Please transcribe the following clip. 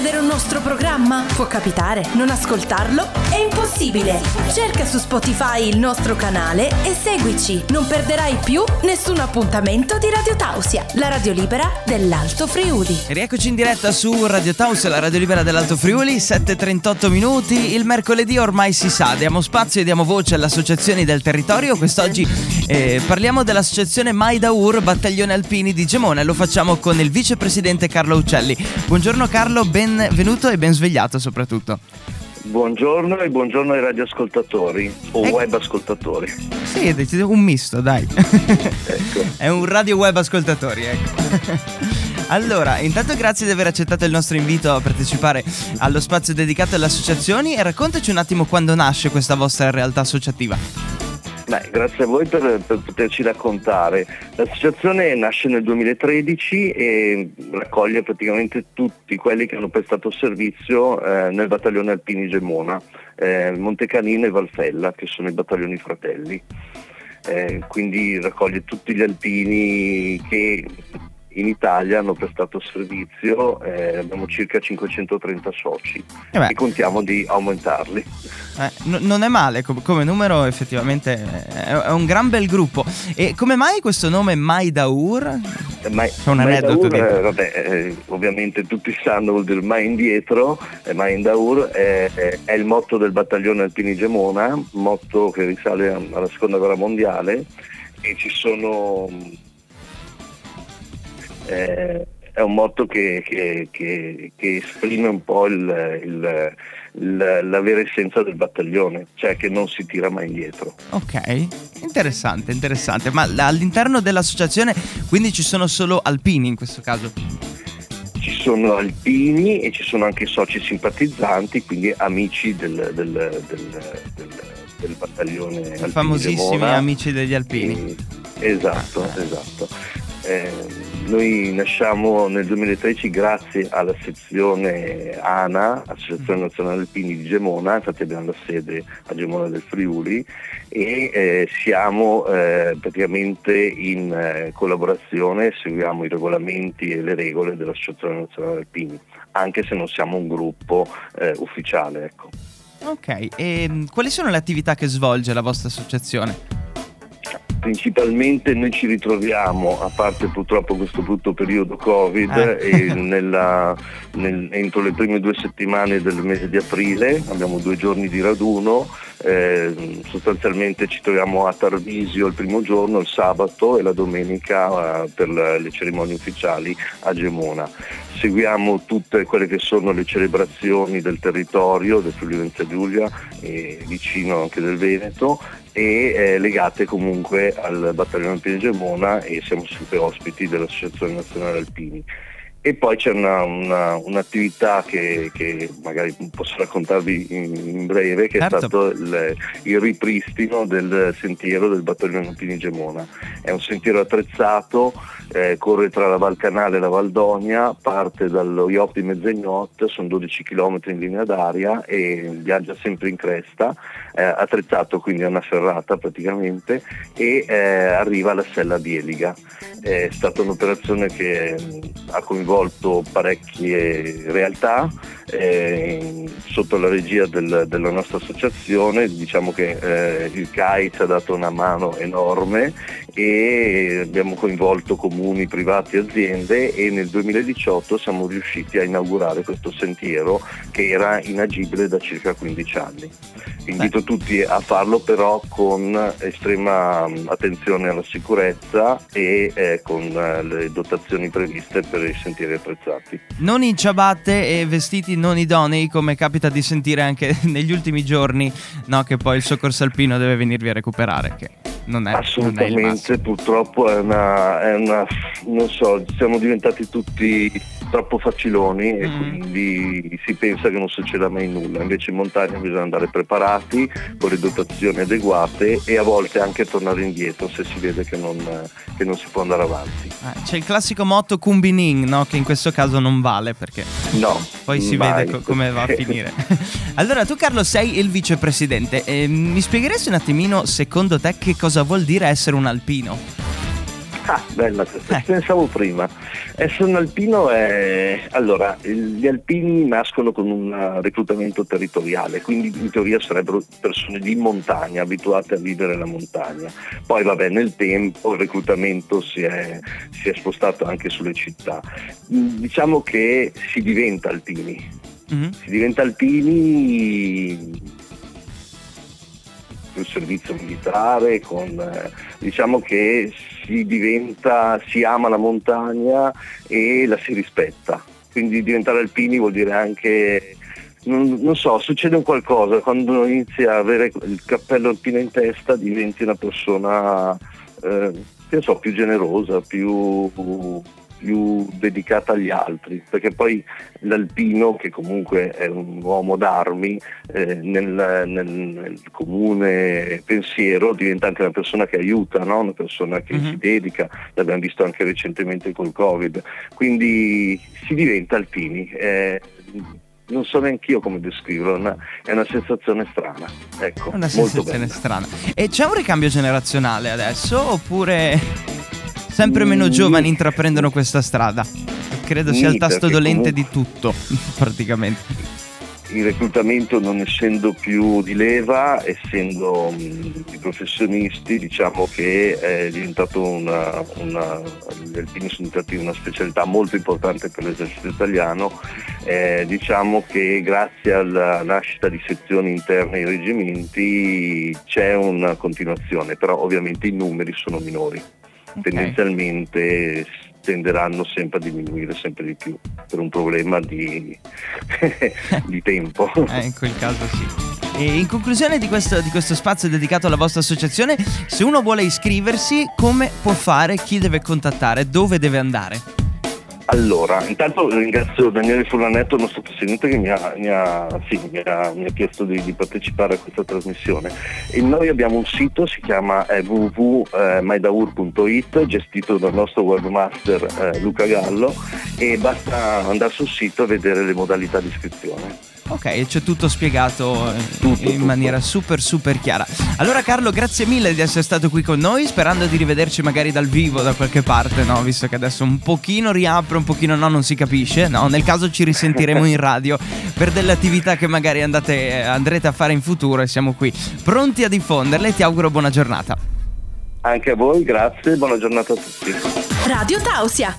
perdere un nostro programma? Può capitare. Non ascoltarlo? È impossibile. Cerca su Spotify il nostro canale e seguici. Non perderai più nessun appuntamento di Radio Tausia, la radio libera dell'Alto Friuli. Rieccoci in diretta su Radio Tausia, la radio libera dell'Alto Friuli, 7.38 minuti. Il mercoledì ormai si sa, diamo spazio e diamo voce alle associazioni del territorio. Quest'oggi eh, parliamo dell'associazione Maidaur Battaglione Alpini di Gemona lo facciamo con il vicepresidente Carlo Uccelli. Buongiorno Carlo, benvenuto e ben svegliato soprattutto. Buongiorno e buongiorno ai radioascoltatori o Ecco. web ascoltatori. Sì, un misto, dai. Ecco. È un radio web ascoltatori, ecco. Allora, intanto grazie di aver accettato il nostro invito a partecipare allo spazio dedicato alle associazioni e raccontaci un attimo quando nasce questa vostra realtà associativa. Beh, grazie a voi per, per poterci raccontare. L'associazione nasce nel 2013 e raccoglie praticamente tutti quelli che hanno prestato servizio eh, nel battaglione Alpini Gemona, eh, Montecanino e Valfella, che sono i battaglioni fratelli. Eh, quindi raccoglie tutti gli alpini che in Italia hanno prestato servizio, eh, abbiamo circa 530 soci E beh, e contiamo di aumentarli. eh, n- non è male com- come numero, effettivamente eh, è, è un gran bel gruppo. E come mai questo nome Maidaur? Eh, Ma, un ma aneddoto Daur, eh, vabbè, eh, ovviamente tutti sanno vuol dire mai indietro, eh, mai in Daur è, è- il motto del battaglione Alpini Gemona, motto che risale alla seconda guerra mondiale e ci sono eh, è un motto che, che- che- che esprime un po' il- il- il- la vera essenza del battaglione, cioè che non si tira mai indietro. Ok, interessante, interessante. Ma all'interno dell'associazione quindi ci sono solo alpini in questo caso? Ci sono alpini e ci sono anche soci simpatizzanti, quindi amici del, del- del- del- del battaglione famosissimi amici degli alpini. Esatto, esatto. Eh, noi nasciamo nel 2013 grazie alla sezione ANA, Associazione Nazionale Alpini di Gemona, infatti abbiamo la sede a Gemona del Friuli e eh, siamo eh, praticamente in eh, collaborazione, seguiamo i regolamenti e le regole dell'Associazione Nazionale Alpini, anche se non siamo un gruppo eh, ufficiale. Ecco. Ok, e mh, quali sono le attività che svolge la vostra associazione? Principalmente noi ci ritroviamo, a parte purtroppo questo brutto periodo Covid, Eh. nella- nel- entro le prime due settimane del mese di aprile, abbiamo due giorni di raduno, eh, sostanzialmente ci troviamo a Tarvisio il primo giorno, il sabato e la domenica eh, per le cerimonie ufficiali a Gemona. Seguiamo tutte quelle che sono le celebrazioni del territorio, del Friuli Venezia Giulia e vicino anche del Veneto e eh, legate comunque al battaglione Alpini Gemona e siamo sempre ospiti dell'Associazione Nazionale Alpini. E poi c'è una- una- un'attività che, che magari posso raccontarvi in, in breve, che Certo. è stato il, il ripristino del sentiero del battaglione Alpini Gemona. È un sentiero attrezzato, eh, corre tra la Val Canale e la Valdonia, parte dallo IOP di Mezzegnot, sono 12 km in linea d'aria e viaggia sempre in cresta, eh, attrezzato quindi a una ferrata praticamente e eh, arriva alla Sella di Eliga. È stata un'operazione che mh, ha coinvolto parecchie realtà eh, sotto la regia del- della nostra associazione, diciamo che eh, il CAI ci ha dato una mano enorme e abbiamo coinvolto comuni, privati aziende e nel 2018 siamo riusciti a inaugurare questo sentiero che era inagibile da circa 15 anni. Invito tutti a farlo però con estrema mh, attenzione alla sicurezza e eh, con eh, le dotazioni previste per i sentieri attrezzati. Non in ciabatte e vestiti non idonei come capita di sentire anche negli ultimi giorni, no, che poi il soccorso alpino deve venirvi a recuperare, che non è, non è Assolutamente, purtroppo è una, è una- non so, siamo diventati tutti troppo faciloni e Mm. quindi si pensa che non succeda mai nulla, invece in montagna bisogna andare preparati con le dotazioni adeguate e a volte anche tornare indietro se si vede che non, che non si può andare avanti. Eh, C'è il classico motto Kumbinin, no, che in questo caso non vale perché No, poi si mai. vede co- come va a finire. allora, tu Carlo sei il vicepresidente. E mi spiegheresti un attimino, secondo te, che cosa vuol dire essere un alpino? Ah, bella questa, eh. pensavo prima. Essere un alpino è... Allora, gli alpini nascono con un reclutamento territoriale, quindi in teoria sarebbero persone di montagna, abituate a vivere la montagna. Poi vabbè, nel tempo il reclutamento si è, si è spostato anche sulle città. Diciamo che si diventa alpini. Mm-hmm. Si diventa alpini il servizio militare, con, eh, diciamo che si diventa, si ama la montagna e la si rispetta. Quindi diventare alpini vuol dire anche non, non, so, succede un qualcosa, quando inizi a avere il cappello alpino in testa diventi una persona, eh, so, più generosa, più, più dedicata agli altri, perché poi l'alpino, che comunque è un uomo d'armi, eh, nel, nel, nel, comune pensiero diventa anche una persona che aiuta, no? una persona che mm-hmm. si dedica, l'abbiamo visto anche recentemente col Covid, quindi si diventa alpini. Eh, non so neanche io come descriverlo, è una sensazione strana. Ecco, una sensazione strana. E c'è un ricambio generazionale adesso oppure sempre meno giovani intraprendono questa strada. Credo sia il tasto dolente di tutto, praticamente. Il reclutamento non essendo più di leva, essendo mh, i professionisti, diciamo che è diventato una, una, gli alpini sono diventati una specialità molto importante per l'esercito italiano. Eh, diciamo che grazie alla nascita di sezioni interne ai reggimenti c'è una continuazione, però ovviamente i numeri sono minori okay. tendenzialmente tenderanno sempre a diminuire sempre di più per un problema di, di tempo. Eh, in quel caso sì. E in conclusione di questo, di questo, spazio dedicato alla vostra associazione, se uno vuole iscriversi, come può fare? Chi deve contattare? Dove deve andare? Allora, intanto ringrazio Daniele Fulanetto, il nostro presidente, che mi ha, mi ha, sì, mi ha, mi ha chiesto di, di, partecipare a questa trasmissione. E noi abbiamo un sito, si chiama eh, www.maidaur.it, gestito dal nostro webmaster eh, Luca Gallo, e basta andare sul sito e vedere le modalità di iscrizione. Ok, c'è tutto spiegato tutto, in maniera super super chiara. Allora Carlo, grazie mille di essere stato qui con noi, sperando di rivederci magari dal vivo da qualche parte, no? Visto che adesso un pochino riapre, un pochino no, non si capisce, no? Nel caso ci risentiremo in radio per delle attività che magari andate, andrete a fare in futuro e siamo qui pronti a diffonderle. Ti auguro buona giornata. Anche a voi, grazie, buona giornata a tutti. Radio Tausia.